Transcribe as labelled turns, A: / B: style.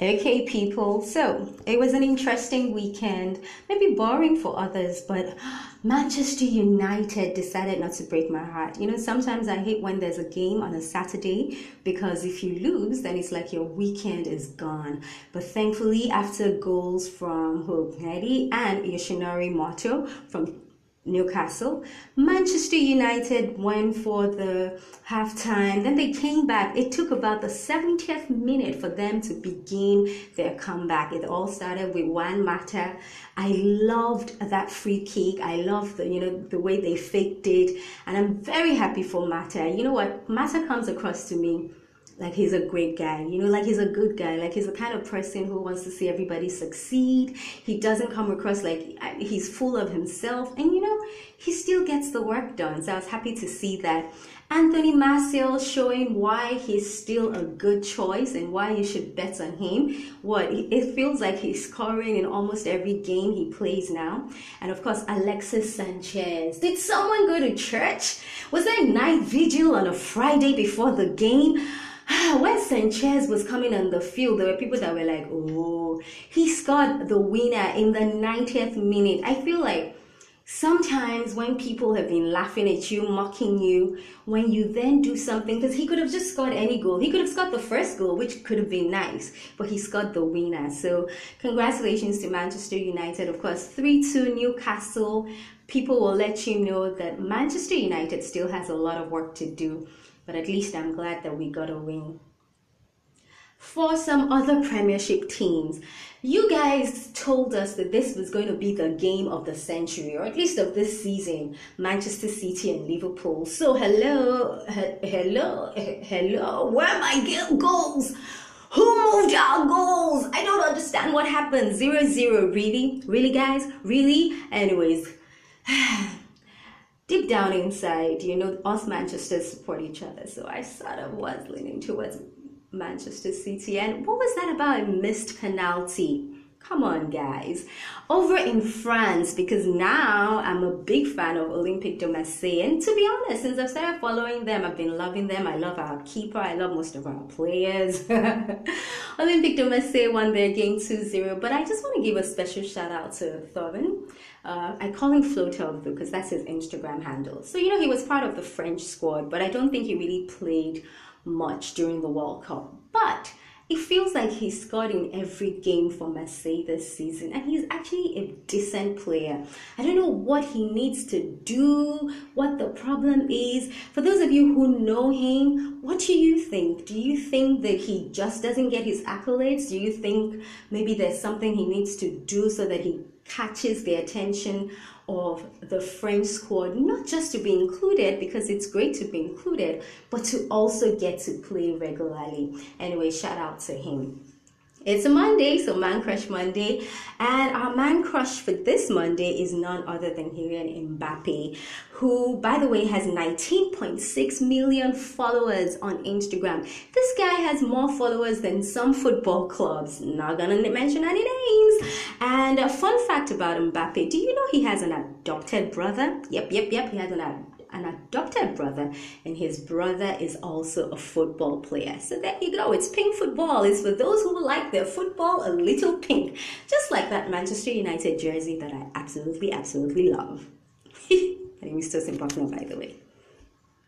A: Okay, people. So it was an interesting weekend, maybe boring for others, but Manchester United decided not to break my heart. You know, sometimes I hate when there's a game on a Saturday because if you lose, then it's like your weekend is gone. But thankfully, after goals from Hope and Yoshinori Muto from Newcastle. Manchester United went for the halftime. Then they came back. It took about the 70th minute for them to begin their comeback. It all started with Juan Mata. I loved that free kick. I loved the, you know, the way they faked it. And I'm very happy for Mata. You know what? Mata comes across to me like he's a great guy you know like he's a good guy like he's the kind of person who wants to see everybody succeed. He doesn't come across like he's full of himself. And you know he still gets the work done. So i was happy to see that. Anthony martial showing why he's still a good choice and why you should bet on him. What it feels like he's scoring in almost every game he plays now. And of course alexis sanchez. Did someone go to church? Was there night vigil on a friday before the game Ah, when Sanchez was coming on the field, there were people that were like, oh, he scored the winner in the 90th minute. I feel like sometimes when people have been laughing at you, mocking you, when you then do something, because he could have just scored any goal. He could have scored the first goal, which could have been nice, but he scored the winner. So, congratulations to Manchester United. Of course, 3 2 Newcastle. People will let you know that Manchester United still has a lot of work to do but at least I'm glad that we got a win. For some other Premiership teams, you guys told us that this was going to be the game of the century, or at least of this season Manchester City and Liverpool. So, hello, he- hello, he- hello, where are my goals? Who moved our goals? I don't understand what happened. Zero zero, really? Really, guys? Really? Anyways. deep down inside, you know, us Manchester support each other. So I sort of was leaning towards Manchester City. And what was that about a missed penalty? Come on, guys. Over in France, because now I'm a big fan of Olympique de Marseille. And to be honest, since I've started following them, I've been loving them. I love our keeper. I love most of our players. Olympique de Marseille won their game 2-0. But I just want to give a special shout out to Thauvin. Uh, I call him Flotel because that's his Instagram handle. So, you know, he was part of the French squad, but I don't think he really played much during the World Cup. But it feels like he's scored in every game for Marseille this season, and he's actually a decent player. I don't know what he needs to do, what the problem is. For those of you who know him, what do you think? Do you think that he just doesn't get his accolades? Do you think maybe there's something he needs to do so that he catches the attention of the French squad, not just to be included because it's great to be included, but to also get to play regularly. Anyway, shout out to him. It's a Monday, so Man Crush Monday. And our man crush for this Monday is none other than Kylian Mbappe, who, by the way, has 19.6 million followers on Instagram. This guy has more followers than some football clubs. Not gonna mention any names. And a fun fact about Mbappe do you know he has an adopted brother? Yep, yep, yep, he has an an adopted brother, and his brother is also a football player. So there you go. It's pink football. It's for those who like their football a little pink, just like that Manchester United jersey that I absolutely, absolutely love. My name is Tosin Buckner, by the way.